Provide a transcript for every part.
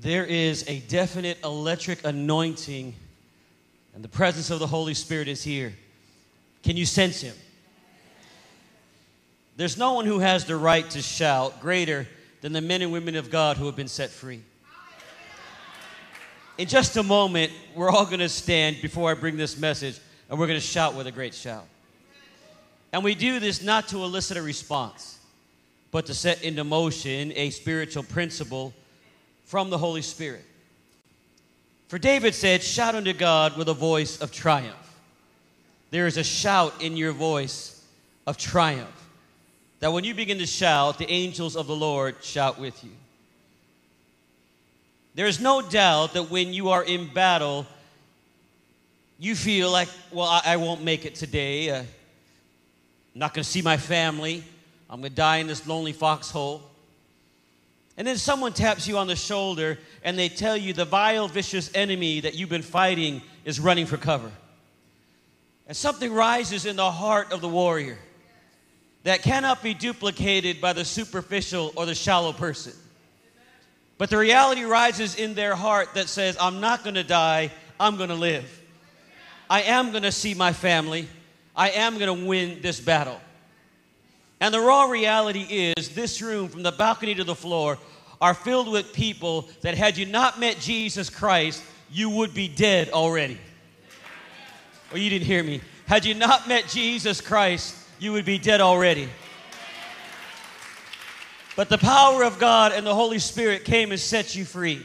there is a definite electric anointing, and the presence of the Holy Spirit is here. Can you sense Him? There's no one who has the right to shout greater than the men and women of God who have been set free. In just a moment, we're all going to stand before I bring this message, and we're going to shout with a great shout. And we do this not to elicit a response, but to set into motion a spiritual principle from the Holy Spirit. For David said, Shout unto God with a voice of triumph. There is a shout in your voice of triumph. That when you begin to shout, the angels of the Lord shout with you. There is no doubt that when you are in battle, you feel like, well, I, I won't make it today. Uh, I'm not going to see my family. I'm going to die in this lonely foxhole. And then someone taps you on the shoulder and they tell you the vile, vicious enemy that you've been fighting is running for cover. And something rises in the heart of the warrior that cannot be duplicated by the superficial or the shallow person. But the reality rises in their heart that says, I'm not going to die, I'm going to live. I am going to see my family. I am going to win this battle. And the raw reality is this room, from the balcony to the floor, are filled with people that had you not met Jesus Christ, you would be dead already. Well, you didn't hear me. Had you not met Jesus Christ, you would be dead already. But the power of God and the Holy Spirit came and set you free.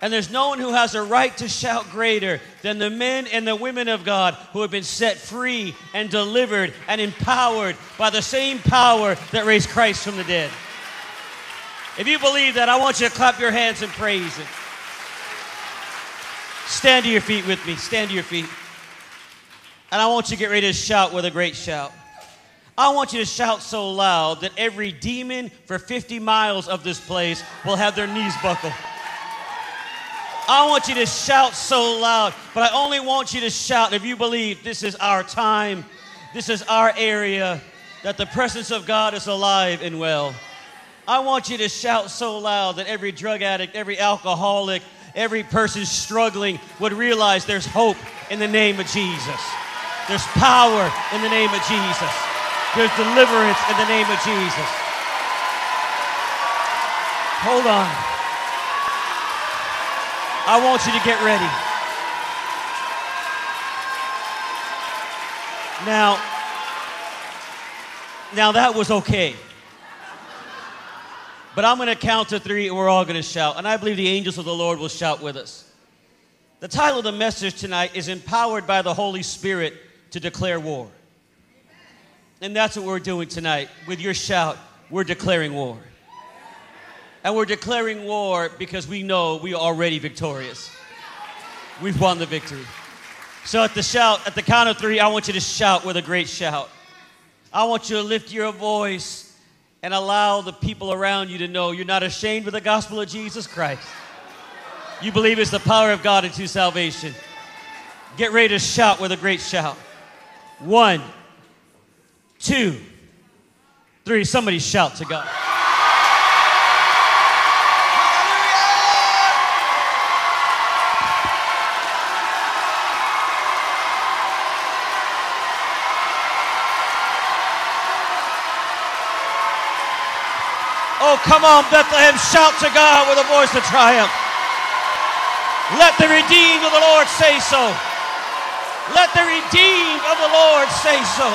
And there's no one who has a right to shout greater than the men and the women of God who have been set free and delivered and empowered by the same power that raised Christ from the dead. If you believe that, I want you to clap your hands and praise Him. Stand to your feet with me. Stand to your feet. And I want you to get ready to shout with a great shout. I want you to shout so loud that every demon for 50 miles of this place will have their knees buckle. I want you to shout so loud, but I only want you to shout if you believe this is our time, this is our area, that the presence of God is alive and well. I want you to shout so loud that every drug addict, every alcoholic, every person struggling would realize there's hope in the name of Jesus. There's power in the name of Jesus. There's deliverance in the name of Jesus. Hold on. I want you to get ready. Now, now that was okay. But I'm going to count to three and we're all going to shout. And I believe the angels of the Lord will shout with us. The title of the message tonight is Empowered by the Holy Spirit to Declare War. And that's what we're doing tonight. With your shout, we're declaring war. And we're declaring war because we know we are already victorious. We've won the victory. So at the shout, at the count of three, I want you to shout with a great shout. I want you to lift your voice and allow the people around you to know you're not ashamed of the gospel of Jesus Christ. You believe it's the power of God into salvation. Get ready to shout with a great shout. One, two, three. Somebody shout to God. Oh, come on, Bethlehem, shout to God with a voice of triumph. Let the redeemed of the Lord say so. Let the redeemed of the Lord say so.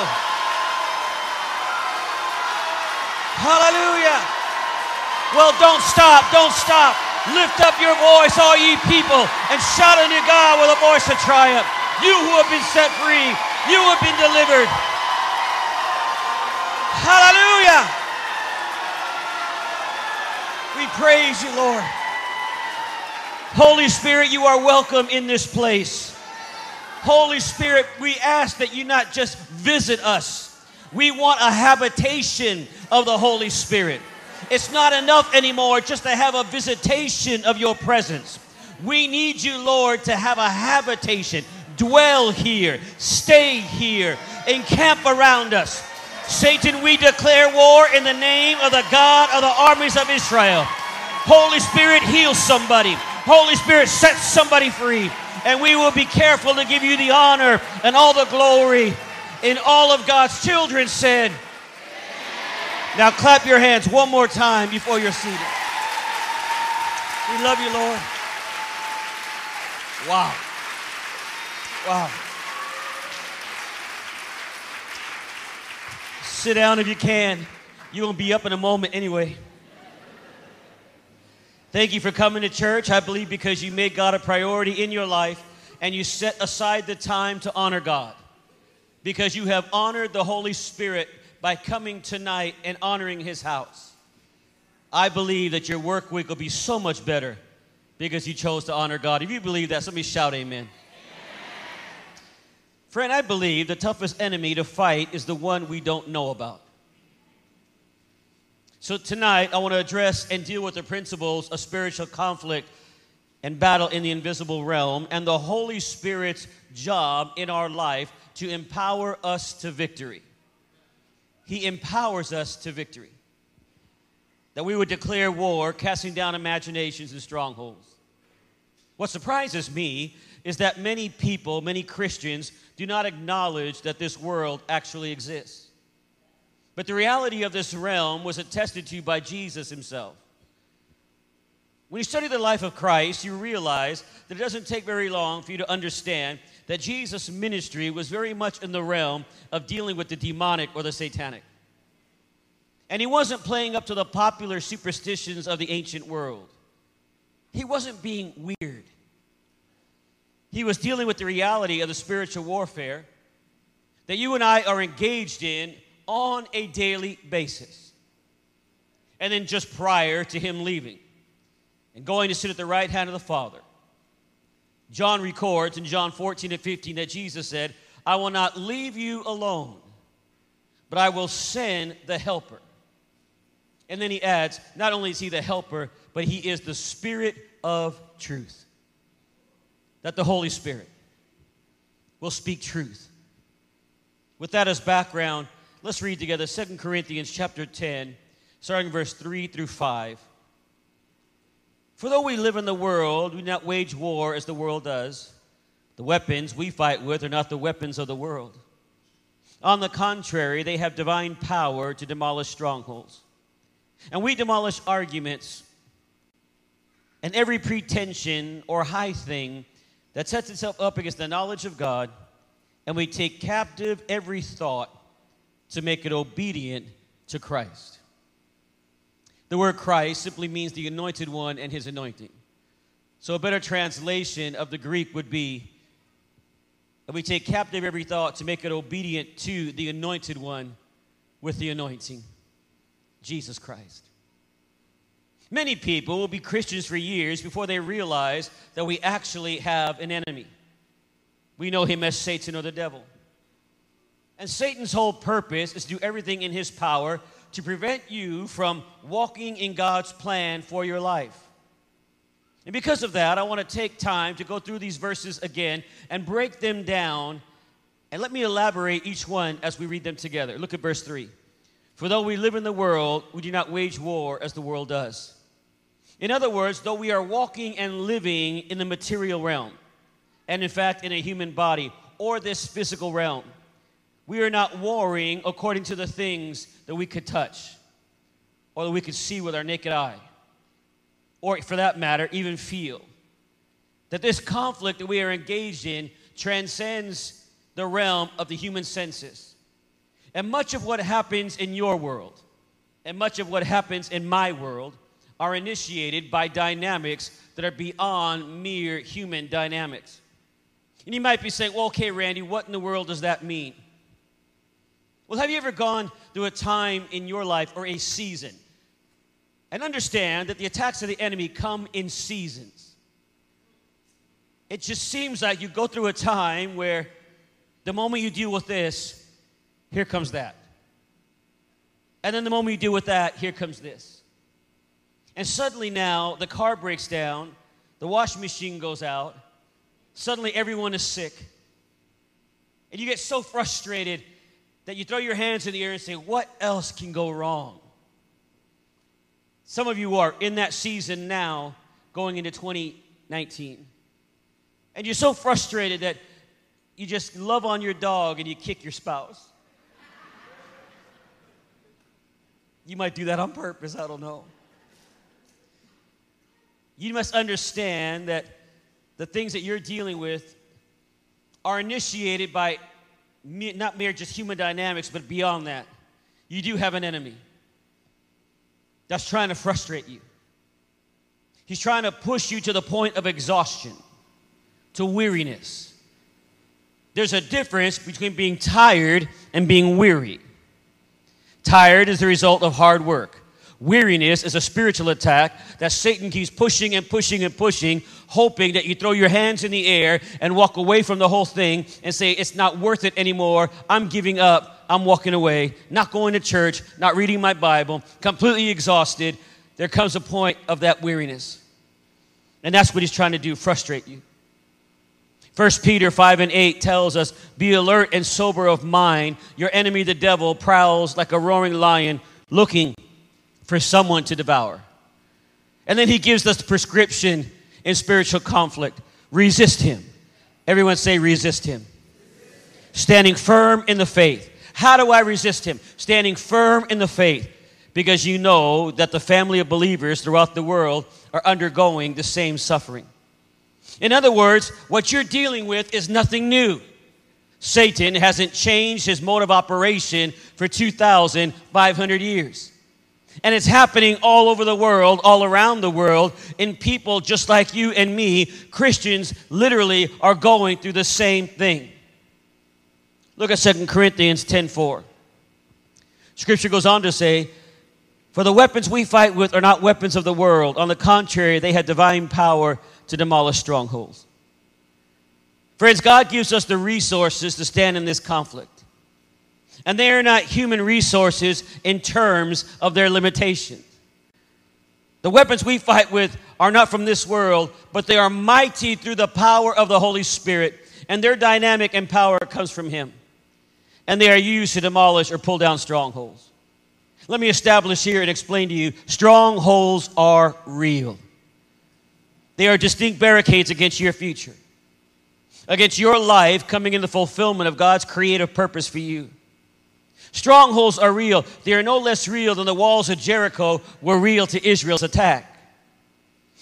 Hallelujah. Well, don't stop, don't stop. Lift up your voice, all ye people, and shout unto God with a voice of triumph. You who have been set free, you have been delivered. Hallelujah. We praise you, Lord. Holy Spirit, you are welcome in this place. Holy Spirit, we ask that you not just visit us. We want a habitation of the Holy Spirit. It's not enough anymore just to have a visitation of your presence. We need you, Lord, to have a habitation. Dwell here, stay here, encamp around us. Satan, we declare war in the name of the God of the armies of Israel. Holy Spirit, heal somebody. Holy Spirit, set somebody free. And we will be careful to give you the honor and all the glory. In all of God's children said, now clap your hands one more time before you're seated. We love you, Lord. Wow. Wow. Sit down if you can. You're going to be up in a moment anyway. Thank you for coming to church. I believe because you made God a priority in your life and you set aside the time to honor God. Because you have honored the Holy Spirit by coming tonight and honoring His house. I believe that your work week will be so much better because you chose to honor God. If you believe that, somebody shout amen. Friend, I believe the toughest enemy to fight is the one we don't know about. So tonight, I want to address and deal with the principles of spiritual conflict and battle in the invisible realm and the Holy Spirit's job in our life to empower us to victory. He empowers us to victory. That we would declare war, casting down imaginations and strongholds. What surprises me is that many people, many Christians, do not acknowledge that this world actually exists. But the reality of this realm was attested to by Jesus himself. When you study the life of Christ, you realize that it doesn't take very long for you to understand that Jesus' ministry was very much in the realm of dealing with the demonic or the satanic. And he wasn't playing up to the popular superstitions of the ancient world. He wasn't being weird. He was dealing with the reality of the spiritual warfare that you and I are engaged in on a daily basis. And then just prior to him leaving and going to sit at the right hand of the Father, John records in John 14 and 15 that Jesus said, I will not leave you alone, but I will send the helper. And then he adds, not only is he the helper, but he is the spirit of truth. That the Holy Spirit will speak truth. With that as background, let's read together 2 Corinthians chapter 10, starting verse 3 through 5. For though we live in the world, we do not wage war as the world does. The weapons we fight with are not the weapons of the world. On the contrary, they have divine power to demolish strongholds. And we demolish arguments and every pretension or high thing that sets itself up against the knowledge of God, and we take captive every thought to make it obedient to Christ. The word Christ simply means the anointed one and his anointing. So, a better translation of the Greek would be that we take captive every thought to make it obedient to the anointed one with the anointing, Jesus Christ. Many people will be Christians for years before they realize that we actually have an enemy. We know him as Satan or the devil. And Satan's whole purpose is to do everything in his power to prevent you from walking in God's plan for your life. And because of that, I want to take time to go through these verses again and break them down. And let me elaborate each one as we read them together. Look at verse 3. For though we live in the world, we do not wage war as the world does. In other words, though we are walking and living in the material realm, and in fact in a human body or this physical realm, we are not warring according to the things that we could touch or that we could see with our naked eye, or for that matter, even feel. That this conflict that we are engaged in transcends the realm of the human senses. And much of what happens in your world, and much of what happens in my world, are initiated by dynamics that are beyond mere human dynamics. And you might be saying, well, okay, Randy, what in the world does that mean? Well, have you ever gone through a time in your life or a season and understand that the attacks of the enemy come in seasons? It just seems like you go through a time where the moment you deal with this, here comes that. And then the moment you deal with that, here comes this. And suddenly now the car breaks down, the washing machine goes out, suddenly everyone is sick. And you get so frustrated that you throw your hands in the air and say, What else can go wrong? Some of you are in that season now, going into 2019. And you're so frustrated that you just love on your dog and you kick your spouse. You might do that on purpose, I don't know. You must understand that the things that you're dealing with are initiated by not mere just human dynamics, but beyond that. You do have an enemy that's trying to frustrate you. He's trying to push you to the point of exhaustion, to weariness. There's a difference between being tired and being weary. Tired is the result of hard work. Weariness is a spiritual attack that Satan keeps pushing and pushing and pushing, hoping that you throw your hands in the air and walk away from the whole thing and say, It's not worth it anymore. I'm giving up. I'm walking away, not going to church, not reading my Bible, completely exhausted. There comes a point of that weariness. And that's what he's trying to do frustrate you. 1 Peter 5 and 8 tells us, Be alert and sober of mind. Your enemy, the devil, prowls like a roaring lion looking for someone to devour. And then he gives us the prescription in spiritual conflict resist him. Everyone say, resist him. Standing firm in the faith. How do I resist him? Standing firm in the faith because you know that the family of believers throughout the world are undergoing the same suffering. In other words, what you're dealing with is nothing new. Satan hasn't changed his mode of operation for 2,500 years. And it's happening all over the world, all around the world, in people just like you and me. Christians literally are going through the same thing. Look at 2 Corinthians 10:4. Scripture goes on to say, "For the weapons we fight with are not weapons of the world. On the contrary, they have divine power to demolish strongholds." Friends, God gives us the resources to stand in this conflict. And they are not human resources in terms of their limitations. The weapons we fight with are not from this world, but they are mighty through the power of the Holy Spirit, and their dynamic and power comes from Him. And they are used to demolish or pull down strongholds. Let me establish here and explain to you strongholds are real. They are distinct barricades against your future, against your life coming in the fulfillment of God's creative purpose for you. Strongholds are real. They are no less real than the walls of Jericho were real to Israel's attack.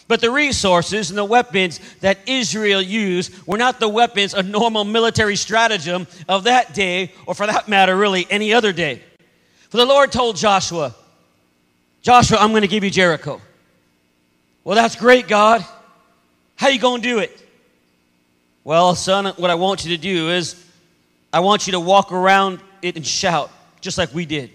But the resources and the weapons that Israel used were not the weapons of normal military stratagem of that day, or for that matter, really any other day. For the Lord told Joshua, Joshua, I'm going to give you Jericho. Well, that's great, God. How you going to do it? Well, son, what I want you to do is I want you to walk around it and shout just like we did.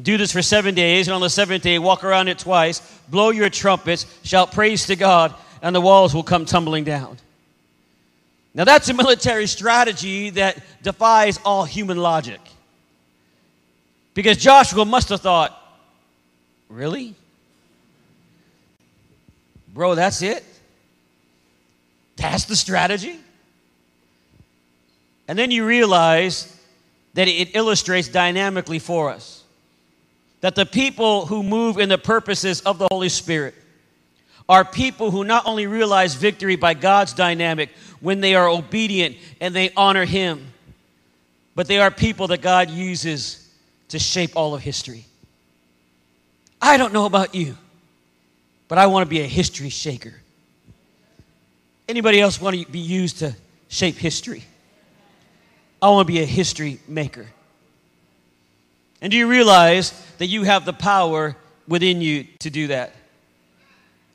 Do this for seven days, and on the seventh day, walk around it twice, blow your trumpets, shout praise to God, and the walls will come tumbling down. Now, that's a military strategy that defies all human logic. Because Joshua must have thought, really? Bro, that's it? That's the strategy? And then you realize that it illustrates dynamically for us. That the people who move in the purposes of the Holy Spirit are people who not only realize victory by God's dynamic when they are obedient and they honor Him, but they are people that God uses to shape all of history. I don't know about you, but I want to be a history shaker. Anybody else want to be used to shape history? I want to be a history maker. And do you realize that you have the power within you to do that?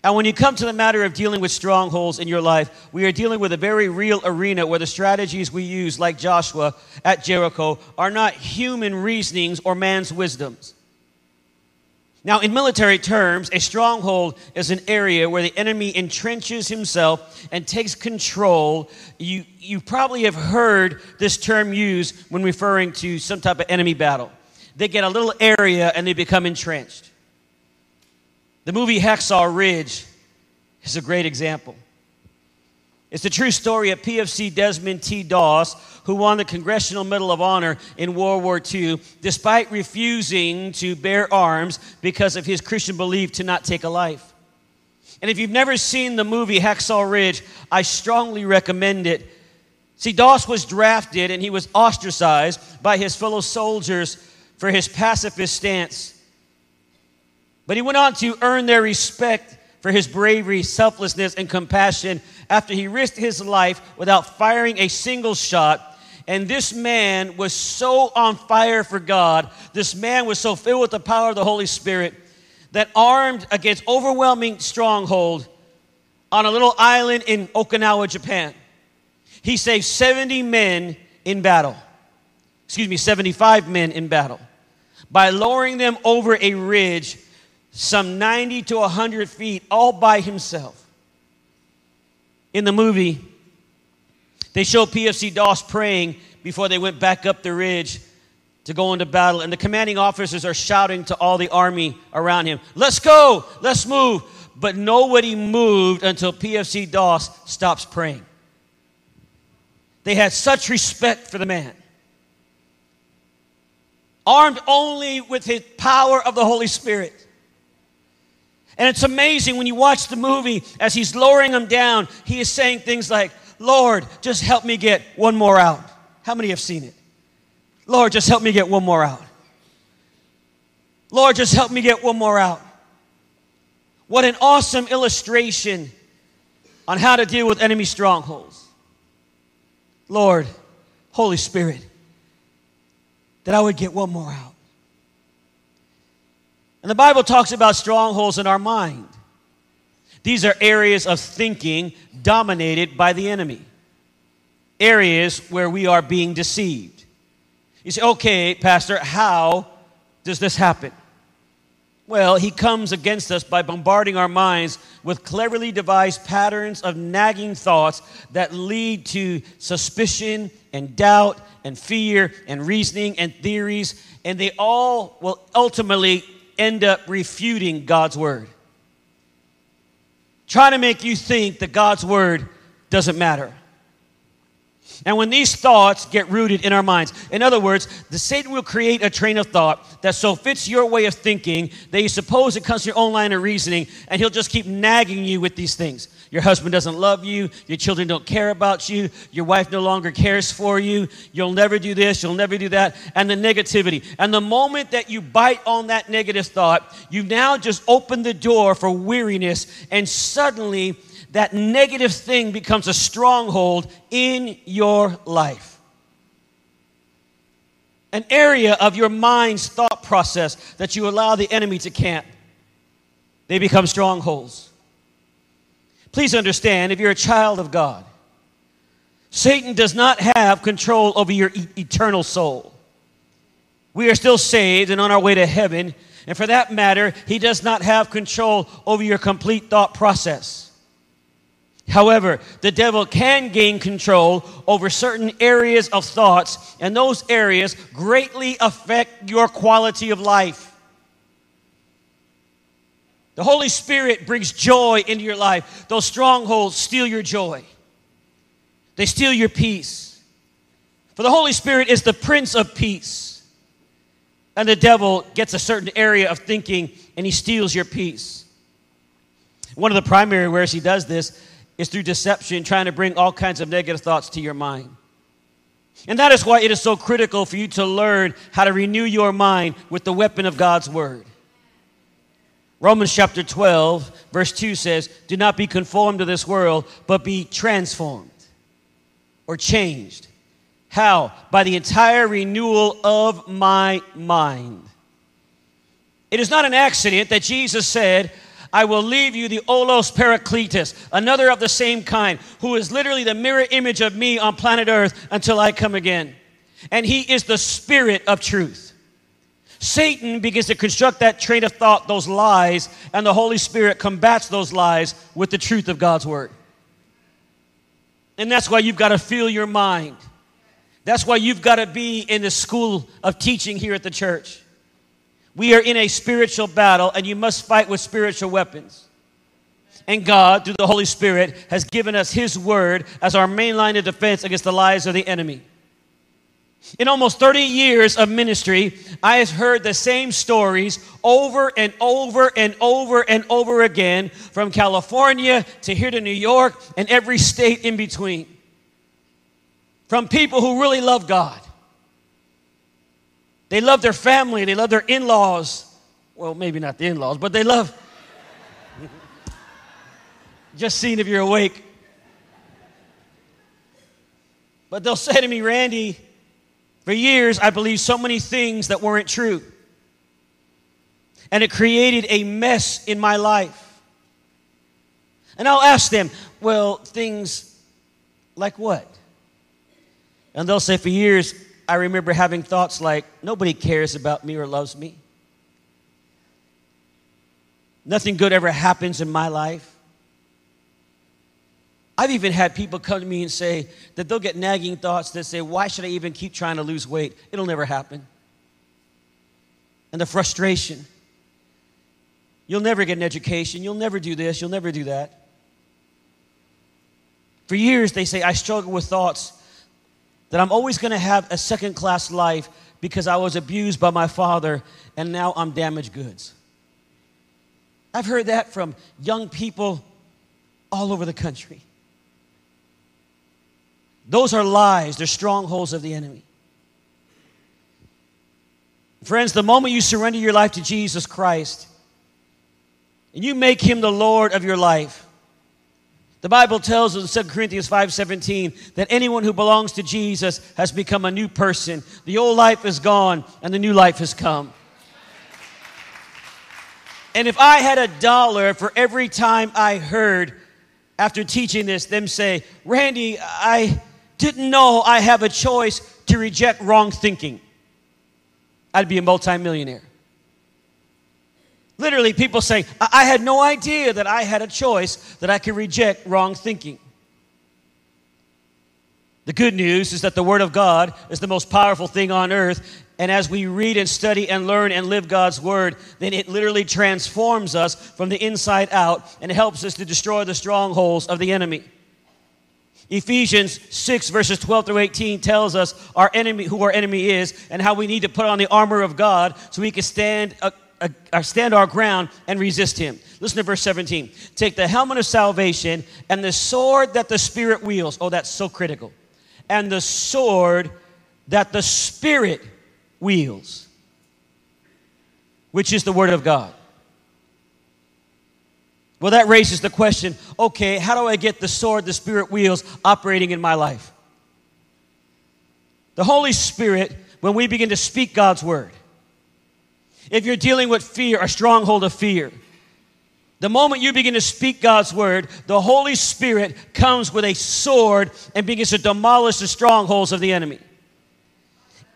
And when you come to the matter of dealing with strongholds in your life, we are dealing with a very real arena where the strategies we use, like Joshua at Jericho, are not human reasonings or man's wisdoms. Now, in military terms, a stronghold is an area where the enemy entrenches himself and takes control. You, you probably have heard this term used when referring to some type of enemy battle. They get a little area and they become entrenched. The movie Hacksaw Ridge is a great example. It's the true story of PFC Desmond T. Doss, who won the Congressional Medal of Honor in World War II, despite refusing to bear arms because of his Christian belief to not take a life. And if you've never seen the movie Hacksaw Ridge, I strongly recommend it. See, Doss was drafted and he was ostracized by his fellow soldiers for his pacifist stance. But he went on to earn their respect for his bravery, selflessness, and compassion after he risked his life without firing a single shot. And this man was so on fire for God, this man was so filled with the power of the Holy Spirit that armed against overwhelming stronghold on a little island in Okinawa, Japan, he saved 70 men in battle. Excuse me, 75 men in battle by lowering them over a ridge some 90 to 100 feet all by himself. In the movie, they show PFC Doss praying before they went back up the ridge to go into battle, and the commanding officers are shouting to all the army around him, Let's go, let's move. But nobody moved until PFC Doss stops praying. They had such respect for the man. Armed only with his power of the Holy Spirit. And it's amazing when you watch the movie, as he's lowering him down, he is saying things like, Lord, just help me get one more out. How many have seen it? Lord, just help me get one more out. Lord, just help me get one more out. What an awesome illustration on how to deal with enemy strongholds. Lord, Holy Spirit, that I would get one more out. And the Bible talks about strongholds in our mind. These are areas of thinking dominated by the enemy, areas where we are being deceived. You say, okay, Pastor, how does this happen? Well, he comes against us by bombarding our minds with cleverly devised patterns of nagging thoughts that lead to suspicion and doubt and fear and reasoning and theories, and they all will ultimately end up refuting God's word. Trying to make you think that God's word doesn't matter. And when these thoughts get rooted in our minds, in other words, the Satan will create a train of thought that so fits your way of thinking that you suppose it comes to your own line of reasoning, and he'll just keep nagging you with these things. Your husband doesn't love you, your children don't care about you, your wife no longer cares for you, you'll never do this, you'll never do that, and the negativity. And the moment that you bite on that negative thought, you now just open the door for weariness, and suddenly that negative thing becomes a stronghold in your life. An area of your mind's thought process that you allow the enemy to camp. They become strongholds. Please understand if you're a child of God, Satan does not have control over your e- eternal soul. We are still saved and on our way to heaven, and for that matter, he does not have control over your complete thought process. However, the devil can gain control over certain areas of thoughts, and those areas greatly affect your quality of life. The Holy Spirit brings joy into your life. Those strongholds steal your joy, they steal your peace. For the Holy Spirit is the Prince of Peace. And the devil gets a certain area of thinking and he steals your peace. One of the primary ways he does this is through deception, trying to bring all kinds of negative thoughts to your mind. And that is why it is so critical for you to learn how to renew your mind with the weapon of God's word. Romans chapter 12, verse 2 says, Do not be conformed to this world, but be transformed or changed. How? By the entire renewal of my mind. It is not an accident that Jesus said, I will leave you the Olos Paracletus, another of the same kind, who is literally the mirror image of me on planet Earth until I come again. And he is the spirit of truth. Satan begins to construct that train of thought, those lies, and the Holy Spirit combats those lies with the truth of God's word. And that's why you've got to fill your mind. That's why you've got to be in the school of teaching here at the church. We are in a spiritual battle, and you must fight with spiritual weapons. And God, through the Holy Spirit, has given us His Word as our main line of defense against the lies of the enemy. In almost 30 years of ministry, I have heard the same stories over and over and over and over again from California to here to New York and every state in between. From people who really love God. They love their family, they love their in laws. Well, maybe not the in laws, but they love. Just seeing if you're awake. But they'll say to me, Randy, for years I believed so many things that weren't true. And it created a mess in my life. And I'll ask them, well, things like what? And they'll say, for years, I remember having thoughts like, nobody cares about me or loves me. Nothing good ever happens in my life. I've even had people come to me and say that they'll get nagging thoughts that say, Why should I even keep trying to lose weight? It'll never happen. And the frustration. You'll never get an education. You'll never do this. You'll never do that. For years, they say, I struggle with thoughts that I'm always going to have a second class life because I was abused by my father and now I'm damaged goods. I've heard that from young people all over the country. Those are lies, they're strongholds of the enemy. Friends, the moment you surrender your life to Jesus Christ and you make him the Lord of your life, the Bible tells us in 2 Corinthians 5:17 that anyone who belongs to Jesus has become a new person. The old life is gone and the new life has come. And if I had a dollar for every time I heard after teaching this them say, "Randy, I didn't know I have a choice to reject wrong thinking." I'd be a multimillionaire. Literally, people say, I-, I had no idea that I had a choice that I could reject wrong thinking. The good news is that the Word of God is the most powerful thing on earth. And as we read and study and learn and live God's Word, then it literally transforms us from the inside out and helps us to destroy the strongholds of the enemy. Ephesians 6, verses 12 through 18 tells us our enemy, who our enemy is and how we need to put on the armor of God so we can stand uh, uh, stand our ground and resist him. Listen to verse 17. Take the helmet of salvation and the sword that the Spirit wields. Oh, that's so critical. And the sword that the Spirit wields, which is the Word of God. Well, that raises the question okay, how do I get the sword the Spirit wields operating in my life? The Holy Spirit, when we begin to speak God's Word, if you're dealing with fear, a stronghold of fear, the moment you begin to speak God's word, the Holy Spirit comes with a sword and begins to demolish the strongholds of the enemy.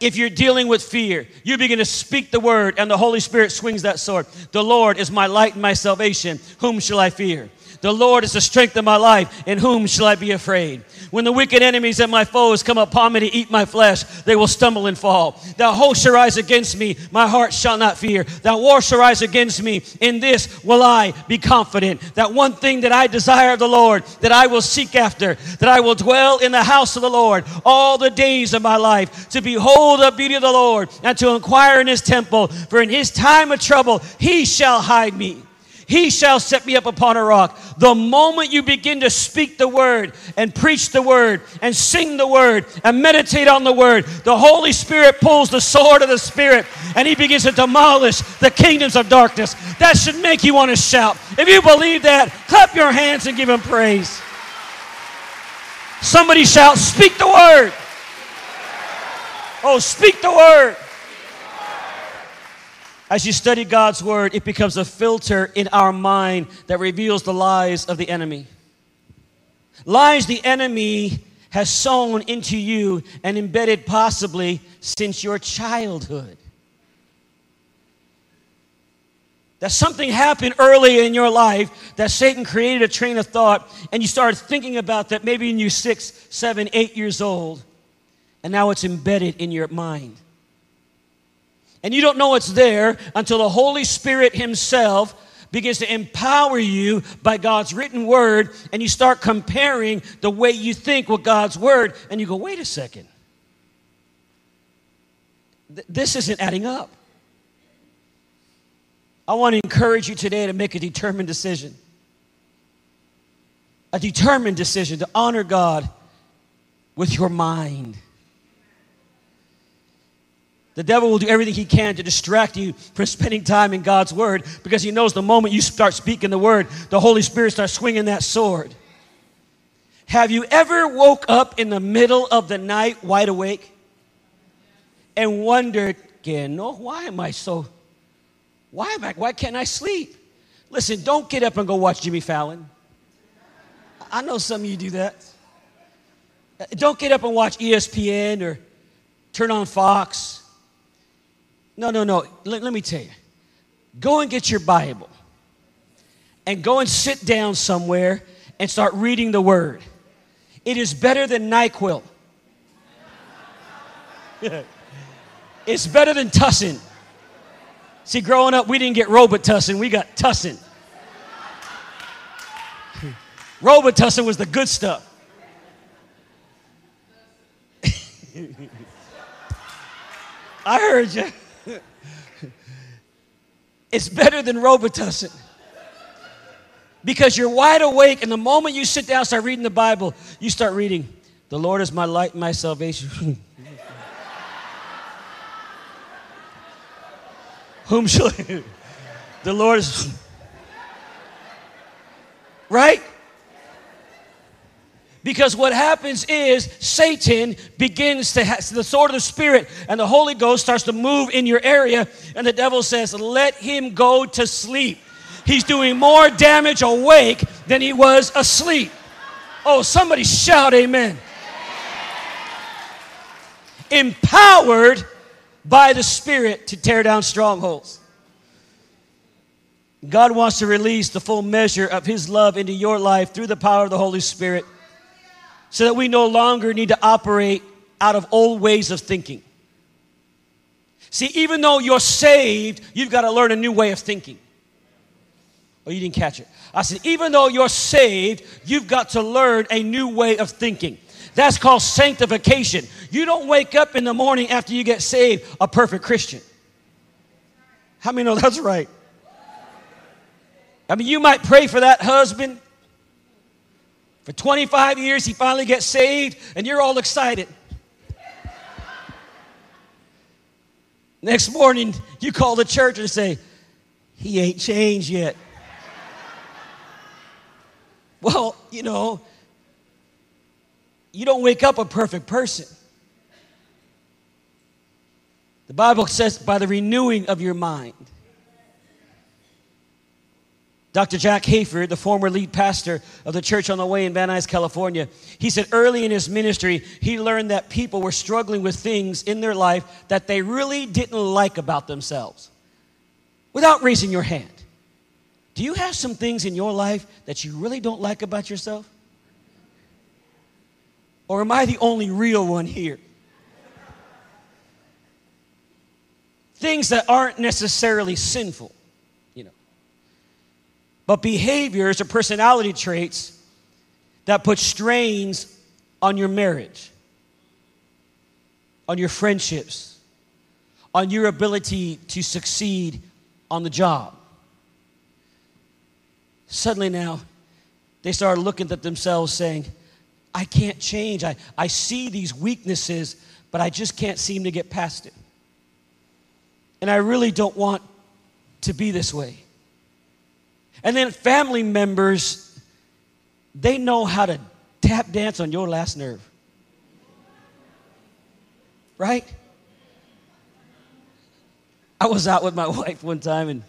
If you're dealing with fear, you begin to speak the word, and the Holy Spirit swings that sword. The Lord is my light and my salvation. Whom shall I fear? The Lord is the strength of my life. In whom shall I be afraid? When the wicked enemies and my foes come upon me to eat my flesh, they will stumble and fall. Thou host shall rise against me, my heart shall not fear. Thou war shall rise against me. In this will I be confident. That one thing that I desire of the Lord, that I will seek after, that I will dwell in the house of the Lord all the days of my life, to behold the beauty of the Lord and to inquire in his temple. For in his time of trouble, he shall hide me. He shall set me up upon a rock. The moment you begin to speak the word and preach the word and sing the word and meditate on the word, the Holy Spirit pulls the sword of the Spirit and he begins to demolish the kingdoms of darkness. That should make you want to shout. If you believe that, clap your hands and give him praise. Somebody shout, Speak the word. Oh, speak the word. As you study God's word, it becomes a filter in our mind that reveals the lies of the enemy. Lies the enemy has sown into you and embedded possibly since your childhood. That something happened early in your life that Satan created a train of thought and you started thinking about that maybe when you're six, seven, eight years old, and now it's embedded in your mind. And you don't know it's there until the Holy Spirit Himself begins to empower you by God's written word, and you start comparing the way you think with God's word, and you go, wait a second. Th- this isn't adding up. I want to encourage you today to make a determined decision. A determined decision to honor God with your mind. The devil will do everything he can to distract you from spending time in God's word because he knows the moment you start speaking the word, the Holy Spirit starts swinging that sword. Have you ever woke up in the middle of the night wide awake and wondered, no, why am I so, why am I, why can't I sleep? Listen, don't get up and go watch Jimmy Fallon. I know some of you do that. Uh, don't get up and watch ESPN or turn on Fox no, no, no. Let, let me tell you. Go and get your Bible and go and sit down somewhere and start reading the Word. It is better than NyQuil. it's better than Tussin. See, growing up, we didn't get Robitussin, we got Tussin. Robitussin was the good stuff. I heard you. It's better than Robitussin. Because you're wide awake, and the moment you sit down, start reading the Bible, you start reading, The Lord is my light and my salvation. Whom shall I? The Lord is. Right? Because what happens is Satan begins to have the sword of the Spirit, and the Holy Ghost starts to move in your area, and the devil says, Let him go to sleep. He's doing more damage awake than he was asleep. Oh, somebody shout, Amen. Empowered by the Spirit to tear down strongholds. God wants to release the full measure of His love into your life through the power of the Holy Spirit so that we no longer need to operate out of old ways of thinking. See, even though you're saved, you've got to learn a new way of thinking. Oh, you didn't catch it. I said, even though you're saved, you've got to learn a new way of thinking. That's called sanctification. You don't wake up in the morning after you get saved a perfect Christian. How many know that's right? I mean, you might pray for that husband, for 25 years, he finally gets saved, and you're all excited. Next morning, you call the church and say, He ain't changed yet. well, you know, you don't wake up a perfect person. The Bible says, by the renewing of your mind. Dr. Jack Hayford, the former lead pastor of the church on the way in Van Nuys, California, he said early in his ministry, he learned that people were struggling with things in their life that they really didn't like about themselves. Without raising your hand, do you have some things in your life that you really don't like about yourself? Or am I the only real one here? Things that aren't necessarily sinful but behaviors or personality traits that put strains on your marriage, on your friendships, on your ability to succeed on the job. Suddenly now, they started looking at themselves saying, I can't change. I, I see these weaknesses, but I just can't seem to get past it. And I really don't want to be this way. And then family members, they know how to tap dance on your last nerve. Right? I was out with my wife one time and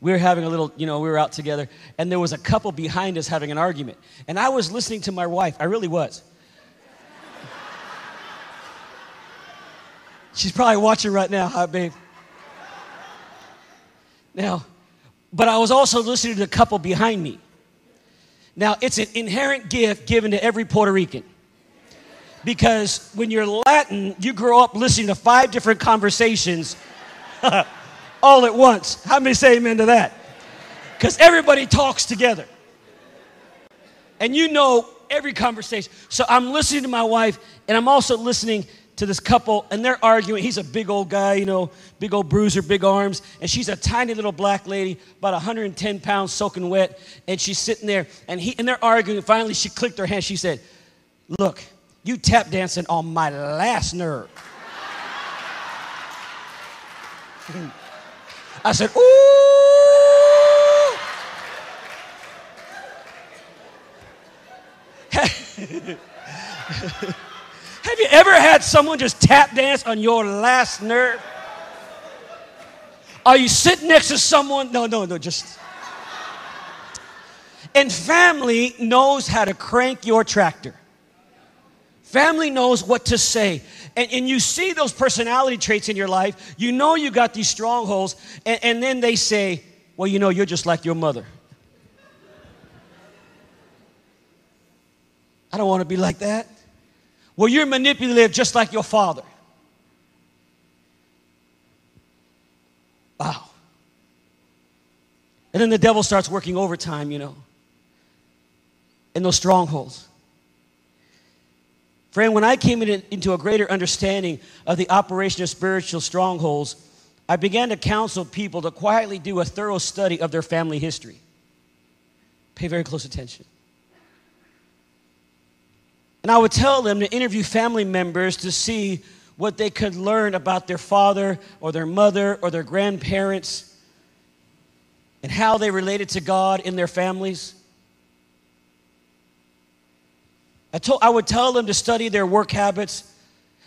we were having a little, you know, we were out together and there was a couple behind us having an argument. And I was listening to my wife. I really was. She's probably watching right now, huh, babe? Now, but I was also listening to the couple behind me. Now, it's an inherent gift given to every Puerto Rican. Because when you're Latin, you grow up listening to five different conversations all at once. How many say amen to that? Because everybody talks together. And you know every conversation. So I'm listening to my wife, and I'm also listening to this couple, and they're arguing. He's a big old guy, you know, big old bruiser, big arms, and she's a tiny little black lady, about 110 pounds, soaking wet, and she's sitting there, and he and they're arguing. Finally, she clicked her hand. She said, "Look, you tap dancing on my last nerve." I said, "Ooh." Have you ever had someone just tap dance on your last nerve? Are you sitting next to someone? No, no, no, just. And family knows how to crank your tractor. Family knows what to say. And, and you see those personality traits in your life. You know you got these strongholds. And, and then they say, Well, you know, you're just like your mother. I don't want to be like that. Well, you're manipulative just like your father. Wow. And then the devil starts working overtime, you know, in those strongholds. Friend, when I came in, into a greater understanding of the operation of spiritual strongholds, I began to counsel people to quietly do a thorough study of their family history. Pay very close attention. And I would tell them to interview family members to see what they could learn about their father or their mother or their grandparents and how they related to God in their families. I, told, I would tell them to study their work habits.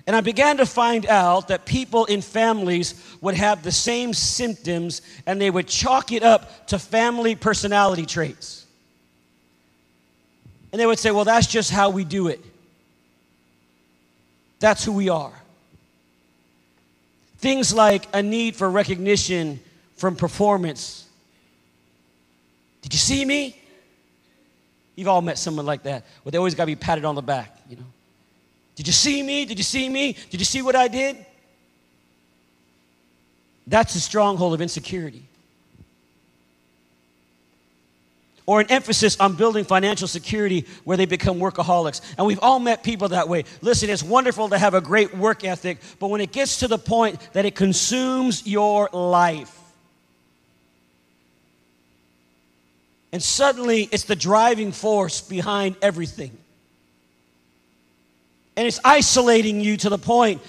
And I began to find out that people in families would have the same symptoms and they would chalk it up to family personality traits. And they would say, well, that's just how we do it. That's who we are. Things like a need for recognition from performance. Did you see me? You've all met someone like that, where they always got to be patted on the back, you know. Did you see me? Did you see me? Did you see what I did? That's a stronghold of insecurity. Or an emphasis on building financial security where they become workaholics. And we've all met people that way. Listen, it's wonderful to have a great work ethic, but when it gets to the point that it consumes your life, and suddenly it's the driving force behind everything. And it's isolating you to the point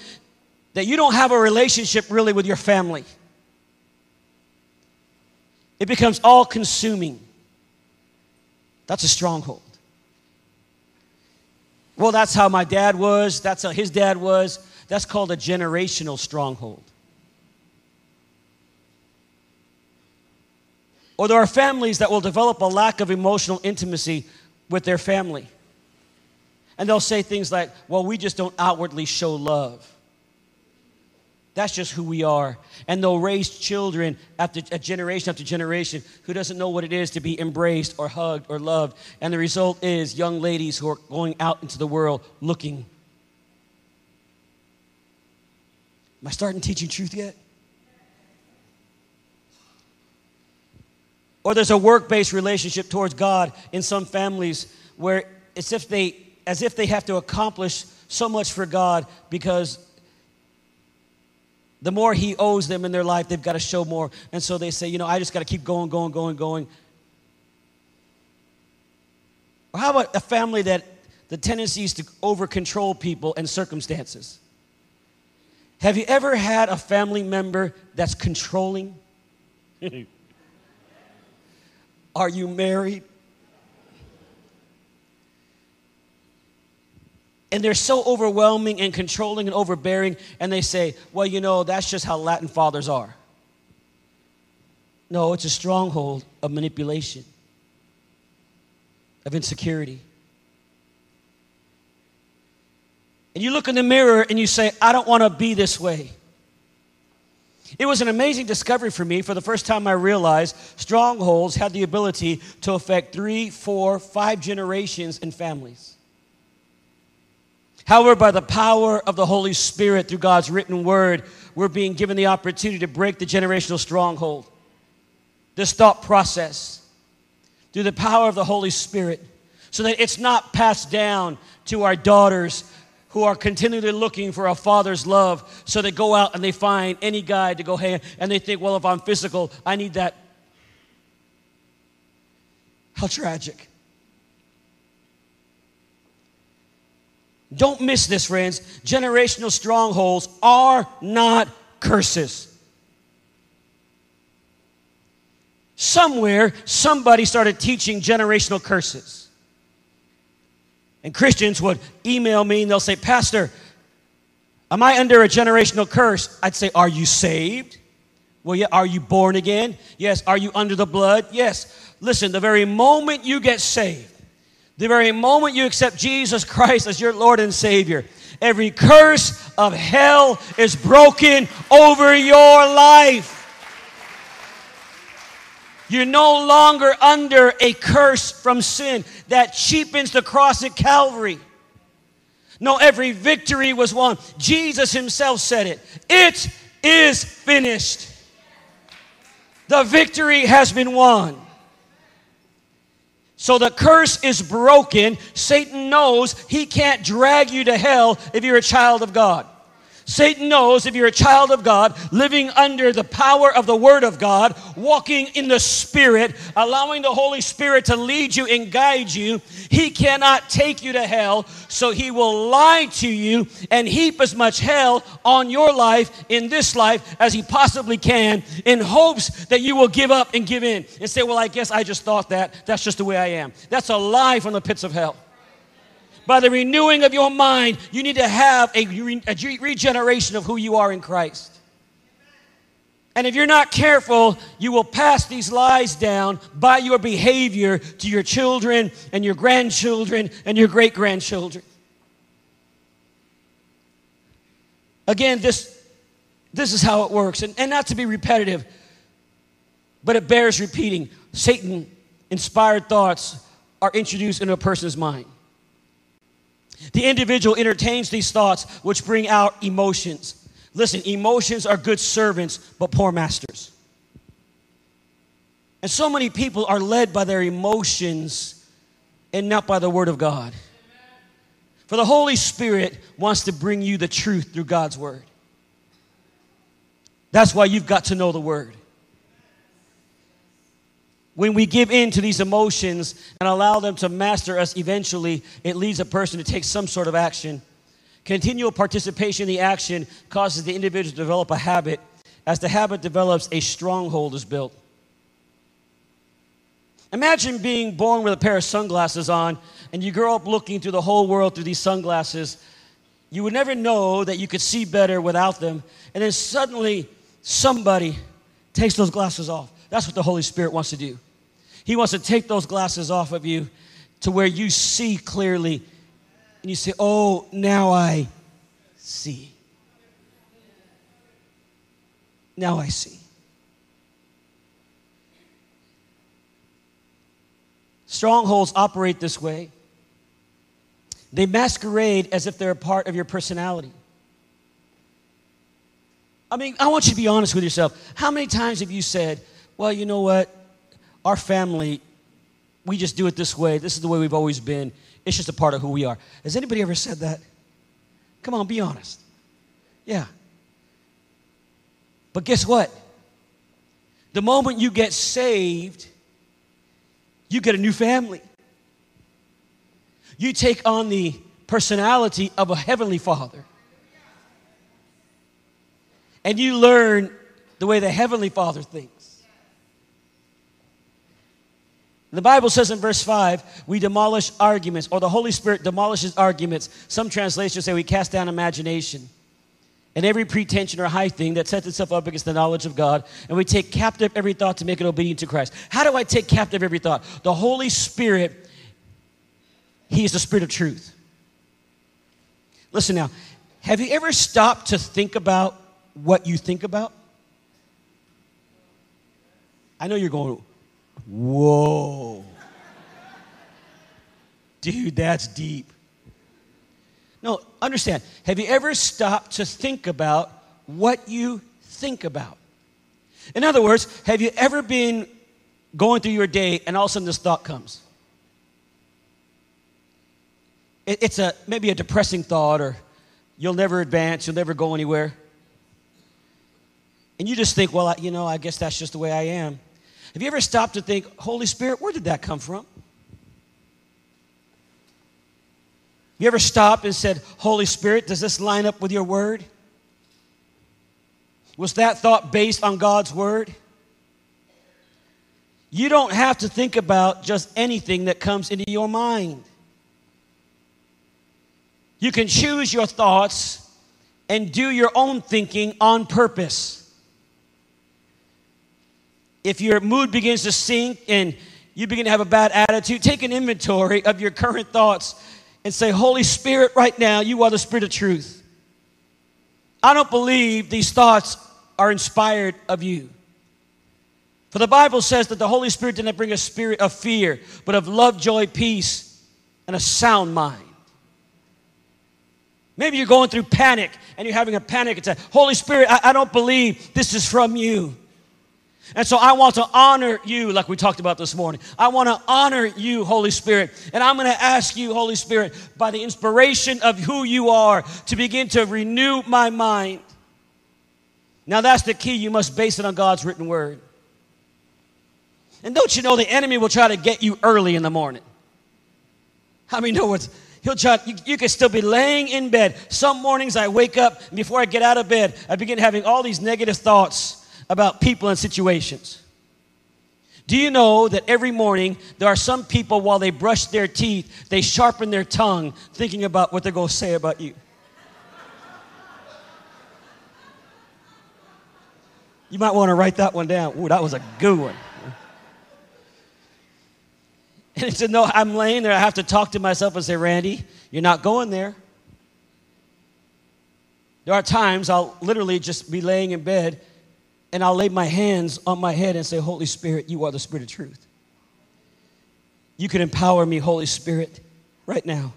that you don't have a relationship really with your family. It becomes all consuming. That's a stronghold. Well, that's how my dad was. That's how his dad was. That's called a generational stronghold. Or there are families that will develop a lack of emotional intimacy with their family. And they'll say things like, well, we just don't outwardly show love. That's just who we are. And they'll raise children after a generation after generation who doesn't know what it is to be embraced or hugged or loved. And the result is young ladies who are going out into the world looking. Am I starting teaching truth yet? Or there's a work-based relationship towards God in some families where it's if they as if they have to accomplish so much for God because the more he owes them in their life, they've got to show more. And so they say, you know, I just got to keep going, going, going, going. Or how about a family that the tendency is to over control people and circumstances? Have you ever had a family member that's controlling? Are you married? And they're so overwhelming and controlling and overbearing, and they say, well, you know, that's just how Latin fathers are. No, it's a stronghold of manipulation, of insecurity. And you look in the mirror and you say, I don't want to be this way. It was an amazing discovery for me. For the first time, I realized strongholds had the ability to affect three, four, five generations and families. However, by the power of the Holy Spirit through God's written word, we're being given the opportunity to break the generational stronghold. this thought process through the power of the Holy Spirit so that it's not passed down to our daughters who are continually looking for a father's love. So they go out and they find any guy to go, hey, and they think, well, if I'm physical, I need that. How tragic. Don't miss this, friends. Generational strongholds are not curses. Somewhere, somebody started teaching generational curses. And Christians would email me and they'll say, Pastor, am I under a generational curse? I'd say, Are you saved? Well, yeah. Are you born again? Yes. Are you under the blood? Yes. Listen, the very moment you get saved, the very moment you accept Jesus Christ as your Lord and Savior, every curse of hell is broken over your life. You're no longer under a curse from sin that cheapens the cross at Calvary. No, every victory was won. Jesus himself said it. It is finished. The victory has been won. So the curse is broken. Satan knows he can't drag you to hell if you're a child of God. Satan knows if you're a child of God, living under the power of the Word of God, walking in the Spirit, allowing the Holy Spirit to lead you and guide you, he cannot take you to hell. So he will lie to you and heap as much hell on your life in this life as he possibly can in hopes that you will give up and give in and say, Well, I guess I just thought that. That's just the way I am. That's a lie from the pits of hell by the renewing of your mind, you need to have a, a regeneration of who you are in Christ. And if you're not careful, you will pass these lies down by your behavior to your children and your grandchildren and your great grandchildren. Again, this, this is how it works. And, and not to be repetitive, but it bears repeating. Satan inspired thoughts are introduced into a person's mind. The individual entertains these thoughts, which bring out emotions. Listen, emotions are good servants, but poor masters. And so many people are led by their emotions and not by the Word of God. For the Holy Spirit wants to bring you the truth through God's Word. That's why you've got to know the Word when we give in to these emotions and allow them to master us, eventually it leads a person to take some sort of action. Continual participation in the action causes the individual to develop a habit. As the habit develops, a stronghold is built. Imagine being born with a pair of sunglasses on and you grow up looking through the whole world through these sunglasses. You would never know that you could see better without them. And then suddenly somebody takes those glasses off. That's what the Holy Spirit wants to do. He wants to take those glasses off of you to where you see clearly and you say, Oh, now I see. Now I see. Strongholds operate this way. They masquerade as if they're a part of your personality. I mean, I want you to be honest with yourself. How many times have you said, Well, you know what? Our family, we just do it this way. This is the way we've always been. It's just a part of who we are. Has anybody ever said that? Come on, be honest. Yeah. But guess what? The moment you get saved, you get a new family. You take on the personality of a heavenly father. And you learn the way the heavenly father thinks. The Bible says in verse 5, we demolish arguments, or the Holy Spirit demolishes arguments. Some translations say we cast down imagination and every pretension or high thing that sets itself up against the knowledge of God, and we take captive every thought to make it obedient to Christ. How do I take captive every thought? The Holy Spirit, He is the Spirit of truth. Listen now, have you ever stopped to think about what you think about? I know you're going, Whoa. Dude, that's deep. No, understand. Have you ever stopped to think about what you think about? In other words, have you ever been going through your day, and all of a sudden this thought comes. It's a maybe a depressing thought, or you'll never advance, you'll never go anywhere. And you just think, well, I, you know, I guess that's just the way I am. Have you ever stopped to think, Holy Spirit, where did that come from? Have you ever stopped and said, Holy Spirit, does this line up with your word? Was that thought based on God's word? You don't have to think about just anything that comes into your mind. You can choose your thoughts and do your own thinking on purpose. If your mood begins to sink and you begin to have a bad attitude, take an inventory of your current thoughts and say, Holy Spirit, right now, you are the Spirit of truth. I don't believe these thoughts are inspired of you. For the Bible says that the Holy Spirit didn't bring a spirit of fear, but of love, joy, peace, and a sound mind. Maybe you're going through panic and you're having a panic attack. Holy Spirit, I, I don't believe this is from you. And so I want to honor you, like we talked about this morning. I want to honor you, Holy Spirit. And I'm going to ask you, Holy Spirit, by the inspiration of who you are, to begin to renew my mind. Now, that's the key. You must base it on God's written word. And don't you know the enemy will try to get you early in the morning? How many know what's He'll try, you, you can still be laying in bed. Some mornings I wake up, before I get out of bed, I begin having all these negative thoughts about people and situations. Do you know that every morning there are some people while they brush their teeth, they sharpen their tongue thinking about what they're going to say about you? You might want to write that one down. Ooh, that was a good one. And to No, I'm laying there, I have to talk to myself and say, Randy, you're not going there. There are times I'll literally just be laying in bed and I'll lay my hands on my head and say, Holy Spirit, you are the Spirit of truth. You can empower me, Holy Spirit, right now.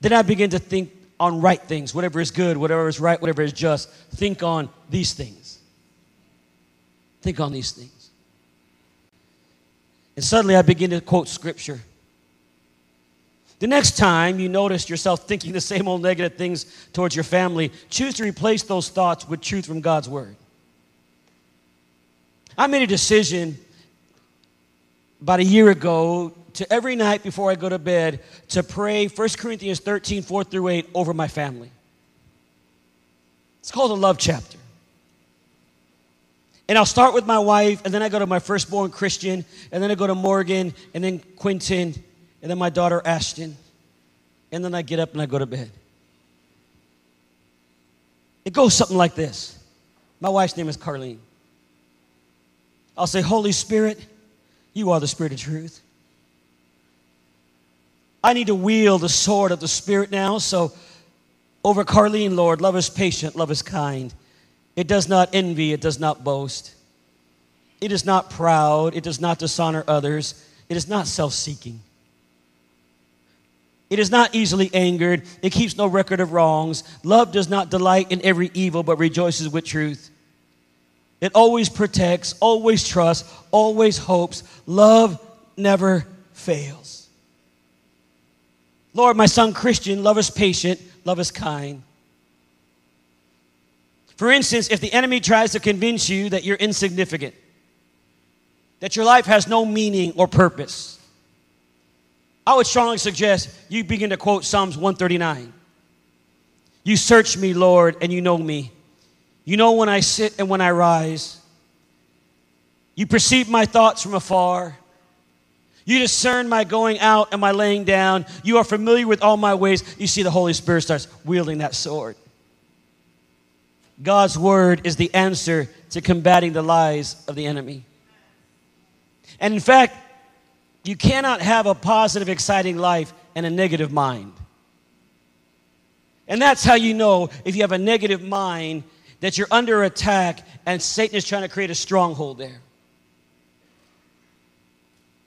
Then I begin to think on right things, whatever is good, whatever is right, whatever is just. Think on these things. Think on these things. And suddenly I begin to quote scripture. The next time you notice yourself thinking the same old negative things towards your family, choose to replace those thoughts with truth from God's Word. I made a decision about a year ago to every night before I go to bed to pray 1 Corinthians 13, 4 through 8 over my family. It's called a love chapter. And I'll start with my wife, and then I go to my firstborn Christian, and then I go to Morgan, and then Quentin, and then my daughter Ashton, and then I get up and I go to bed. It goes something like this. My wife's name is Carlene. I'll say, Holy Spirit, you are the Spirit of truth. I need to wield the sword of the Spirit now. So, over Carlene, Lord, love is patient, love is kind. It does not envy, it does not boast. It is not proud, it does not dishonor others, it is not self seeking. It is not easily angered. It keeps no record of wrongs. Love does not delight in every evil, but rejoices with truth. It always protects, always trusts, always hopes. Love never fails. Lord, my son Christian, love is patient, love is kind. For instance, if the enemy tries to convince you that you're insignificant, that your life has no meaning or purpose, I would strongly suggest you begin to quote Psalms 139. You search me, Lord, and you know me. You know when I sit and when I rise. You perceive my thoughts from afar. You discern my going out and my laying down. You are familiar with all my ways. You see, the Holy Spirit starts wielding that sword. God's word is the answer to combating the lies of the enemy. And in fact, you cannot have a positive, exciting life and a negative mind. And that's how you know if you have a negative mind that you're under attack and Satan is trying to create a stronghold there.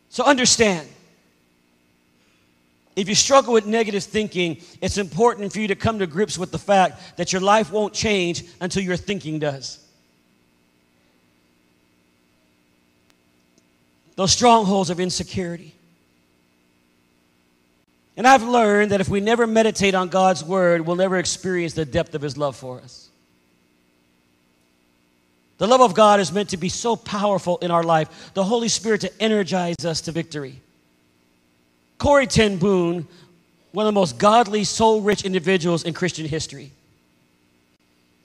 So understand if you struggle with negative thinking, it's important for you to come to grips with the fact that your life won't change until your thinking does. Those strongholds of insecurity. And I've learned that if we never meditate on God's word, we'll never experience the depth of his love for us. The love of God is meant to be so powerful in our life, the Holy Spirit to energize us to victory. Corrie Ten Boom, one of the most godly, soul rich individuals in Christian history.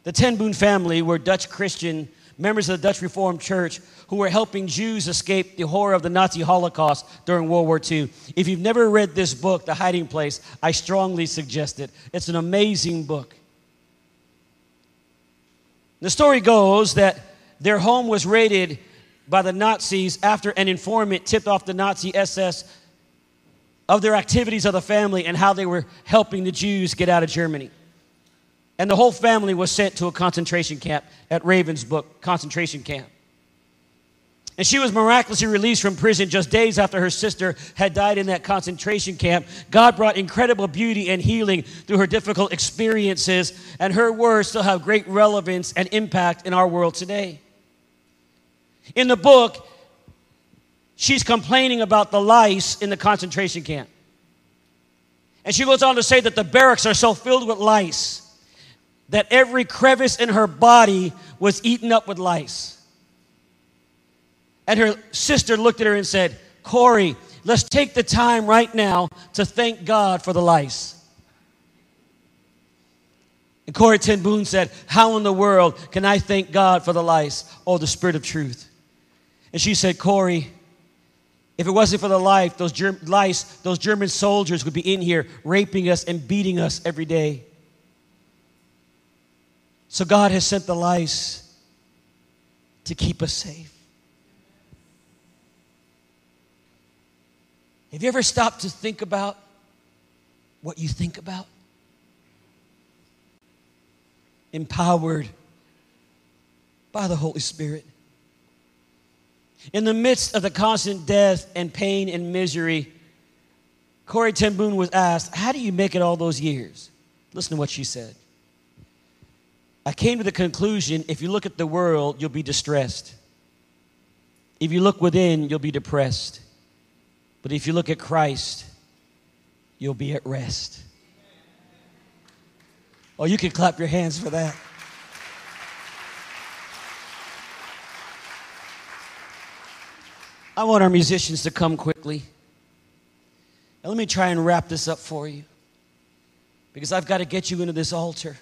The Ten Boom family were Dutch Christian members of the Dutch Reformed Church who were helping Jews escape the horror of the Nazi Holocaust during World War II. If you've never read this book, The Hiding Place, I strongly suggest it. It's an amazing book. The story goes that their home was raided by the Nazis after an informant tipped off the Nazi SS of their activities of the family and how they were helping the Jews get out of Germany. And the whole family was sent to a concentration camp at Ravensbrück concentration camp. And she was miraculously released from prison just days after her sister had died in that concentration camp. God brought incredible beauty and healing through her difficult experiences, and her words still have great relevance and impact in our world today. In the book, she's complaining about the lice in the concentration camp. And she goes on to say that the barracks are so filled with lice that every crevice in her body was eaten up with lice. And her sister looked at her and said, Corrie, let's take the time right now to thank God for the lice. And Corrie Ten Boom said, How in the world can I thank God for the lice? Oh, the Spirit of truth. And she said, Corrie, if it wasn't for the life, those germ- lice, those German soldiers would be in here raping us and beating us every day. So God has sent the lice to keep us safe. Have you ever stopped to think about what you think about? Empowered by the Holy Spirit. In the midst of the constant death and pain and misery, Corrie Ten was asked, How do you make it all those years? Listen to what she said. I came to the conclusion if you look at the world, you'll be distressed. If you look within, you'll be depressed. But if you look at Christ, you'll be at rest. Oh, you can clap your hands for that. I want our musicians to come quickly. And let me try and wrap this up for you because I've got to get you into this altar.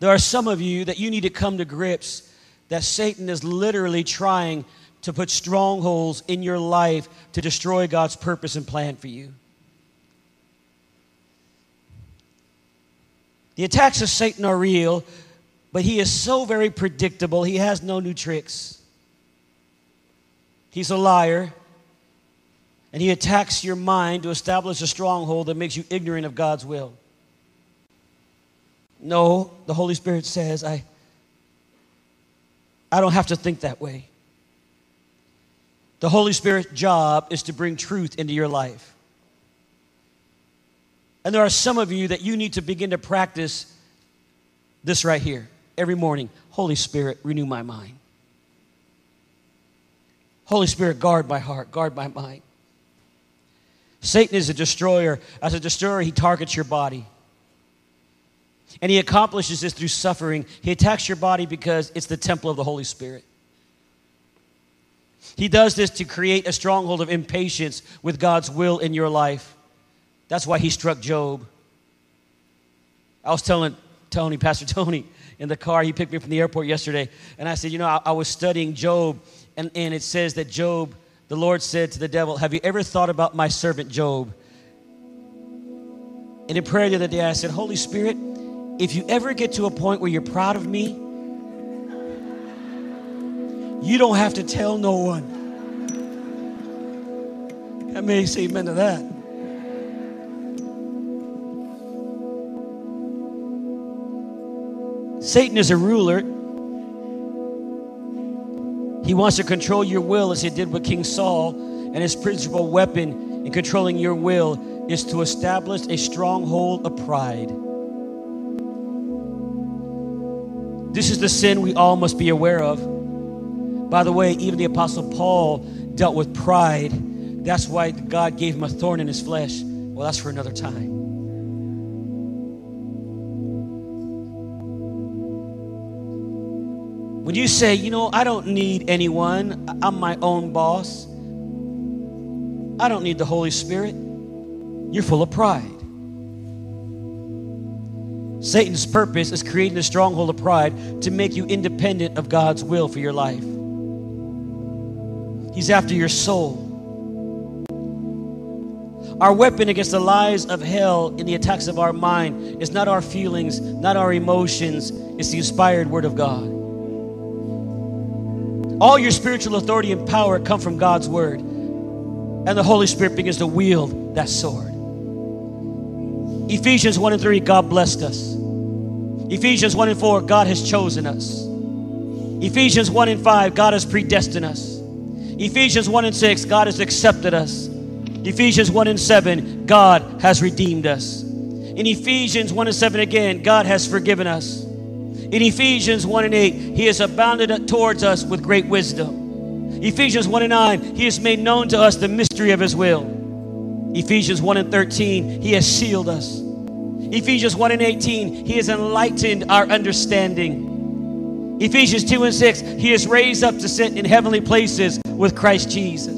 There are some of you that you need to come to grips that Satan is literally trying to put strongholds in your life to destroy God's purpose and plan for you. The attacks of Satan are real, but he is so very predictable, he has no new tricks. He's a liar, and he attacks your mind to establish a stronghold that makes you ignorant of God's will. No, the Holy Spirit says, I, I don't have to think that way. The Holy Spirit's job is to bring truth into your life. And there are some of you that you need to begin to practice this right here every morning. Holy Spirit, renew my mind. Holy Spirit, guard my heart, guard my mind. Satan is a destroyer. As a destroyer, he targets your body. And he accomplishes this through suffering. He attacks your body because it's the temple of the Holy Spirit. He does this to create a stronghold of impatience with God's will in your life. That's why he struck Job. I was telling Tony, Pastor Tony, in the car, he picked me from the airport yesterday, and I said, You know, I, I was studying Job, and, and it says that Job, the Lord said to the devil, Have you ever thought about my servant Job? And in prayer the other day, I said, Holy Spirit, if you ever get to a point where you're proud of me, you don't have to tell no one. I may say amen to that. Satan is a ruler. He wants to control your will as he did with King Saul, and his principal weapon in controlling your will is to establish a stronghold of pride. This is the sin we all must be aware of. By the way, even the Apostle Paul dealt with pride. That's why God gave him a thorn in his flesh. Well, that's for another time. When you say, you know, I don't need anyone, I'm my own boss, I don't need the Holy Spirit, you're full of pride. Satan's purpose is creating a stronghold of pride to make you independent of God's will for your life. He's after your soul. Our weapon against the lies of hell in the attacks of our mind is not our feelings, not our emotions, it's the inspired word of God. All your spiritual authority and power come from God's word. And the Holy Spirit begins to wield that sword. Ephesians 1 and 3, God blessed us. Ephesians 1 and 4, God has chosen us. Ephesians 1 and 5, God has predestined us. Ephesians 1 and 6, God has accepted us. Ephesians 1 and 7, God has redeemed us. In Ephesians 1 and 7 again, God has forgiven us. In Ephesians 1 and 8, He has abounded towards us with great wisdom. Ephesians 1 and 9, He has made known to us the mystery of His will. Ephesians 1 and 13, He has sealed us. Ephesians 1 and 18, He has enlightened our understanding. Ephesians 2 and 6, He is raised up to sit in heavenly places with Christ Jesus.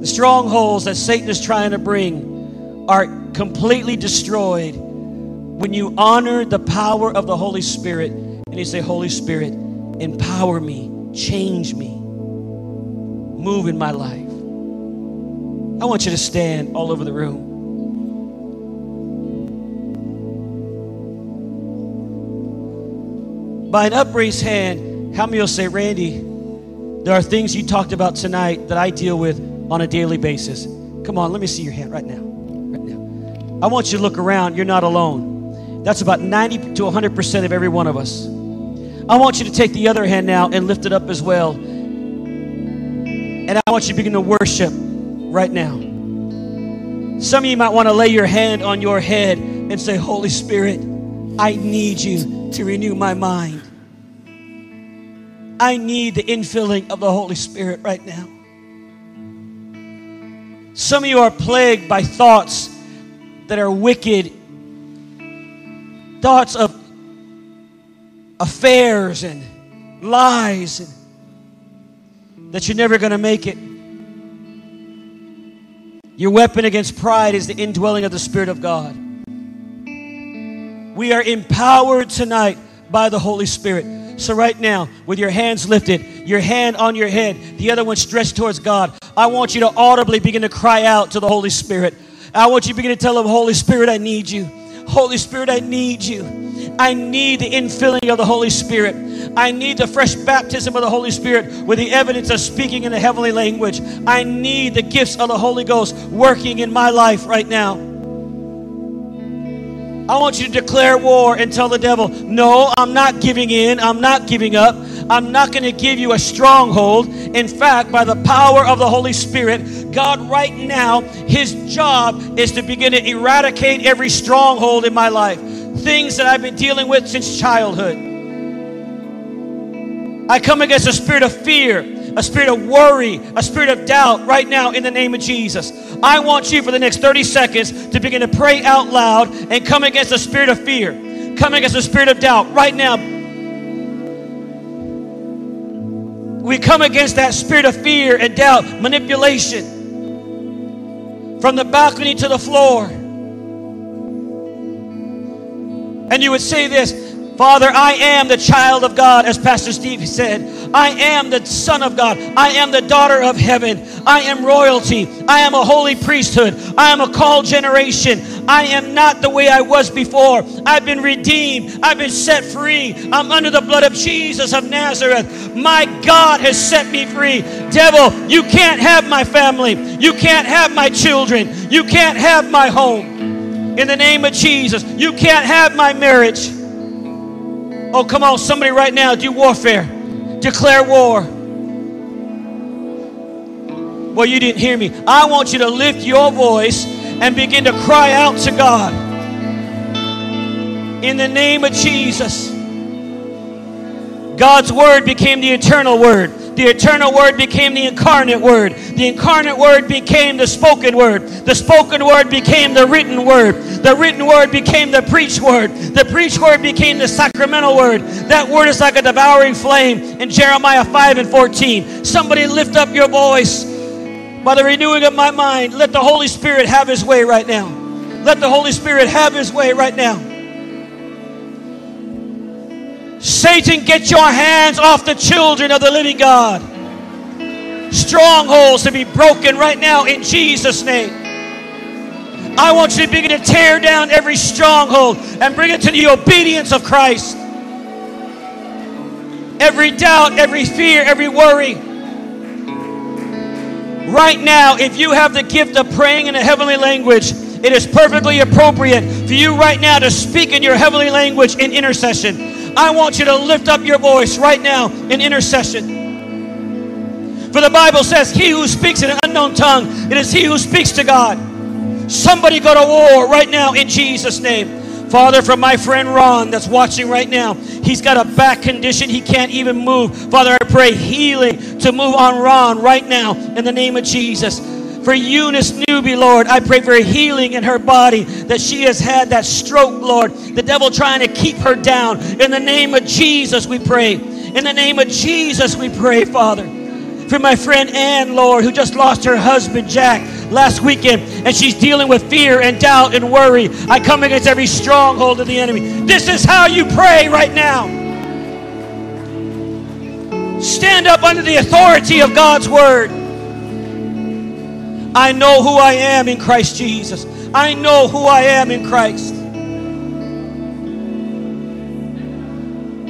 The strongholds that Satan is trying to bring are completely destroyed when you honor the power of the Holy Spirit and you say, Holy Spirit, empower me, change me, move in my life. I want you to stand all over the room. By an upraised hand, how many will say, Randy, there are things you talked about tonight that I deal with on a daily basis? Come on, let me see your hand right now. Right now. I want you to look around. You're not alone. That's about 90 to 100% of every one of us. I want you to take the other hand now and lift it up as well. And I want you to begin to worship right now. Some of you might want to lay your hand on your head and say, Holy Spirit, I need you to renew my mind. I need the infilling of the Holy Spirit right now. Some of you are plagued by thoughts that are wicked, thoughts of affairs and lies, and that you're never going to make it. Your weapon against pride is the indwelling of the Spirit of God. We are empowered tonight by the Holy Spirit. So, right now, with your hands lifted, your hand on your head, the other one stretched towards God, I want you to audibly begin to cry out to the Holy Spirit. I want you to begin to tell him, Holy Spirit, I need you. Holy Spirit, I need you. I need the infilling of the Holy Spirit. I need the fresh baptism of the Holy Spirit with the evidence of speaking in the heavenly language. I need the gifts of the Holy Ghost working in my life right now. I want you to declare war and tell the devil, No, I'm not giving in. I'm not giving up. I'm not going to give you a stronghold. In fact, by the power of the Holy Spirit, God, right now, His job is to begin to eradicate every stronghold in my life. Things that I've been dealing with since childhood. I come against a spirit of fear a spirit of worry, a spirit of doubt right now in the name of Jesus. I want you for the next 30 seconds to begin to pray out loud and come against a spirit of fear, come against a spirit of doubt right now. We come against that spirit of fear and doubt, manipulation from the balcony to the floor. And you would say this Father, I am the child of God, as Pastor Steve said. I am the son of God. I am the daughter of heaven. I am royalty. I am a holy priesthood. I am a called generation. I am not the way I was before. I've been redeemed. I've been set free. I'm under the blood of Jesus of Nazareth. My God has set me free. Devil, you can't have my family. You can't have my children. You can't have my home. In the name of Jesus, you can't have my marriage. Oh, come on, somebody right now, do warfare. Declare war. Well, you didn't hear me. I want you to lift your voice and begin to cry out to God. In the name of Jesus. God's word became the eternal word. The eternal word became the incarnate word. The incarnate word became the spoken word. The spoken word became the written word. The written word became the preached word. The preached word became the sacramental word. That word is like a devouring flame in Jeremiah 5 and 14. Somebody lift up your voice. By the renewing of my mind, let the Holy Spirit have his way right now. Let the Holy Spirit have his way right now. Satan, get your hands off the children of the living God. Strongholds to be broken right now in Jesus' name. I want you to begin to tear down every stronghold and bring it to the obedience of Christ. Every doubt, every fear, every worry. Right now, if you have the gift of praying in a heavenly language, it is perfectly appropriate for you right now to speak in your heavenly language in intercession. I want you to lift up your voice right now in intercession. For the Bible says, He who speaks in an unknown tongue, it is he who speaks to God. Somebody go to war right now in Jesus' name. Father, for my friend Ron that's watching right now, he's got a back condition. He can't even move. Father, I pray healing to move on Ron right now in the name of Jesus. For Eunice Newby, Lord, I pray for healing in her body that she has had that stroke, Lord. The devil trying to keep her down. In the name of Jesus, we pray. In the name of Jesus, we pray, Father. For my friend Ann, Lord, who just lost her husband, Jack, last weekend, and she's dealing with fear and doubt and worry. I come against every stronghold of the enemy. This is how you pray right now. Stand up under the authority of God's word. I know who I am in Christ Jesus. I know who I am in Christ.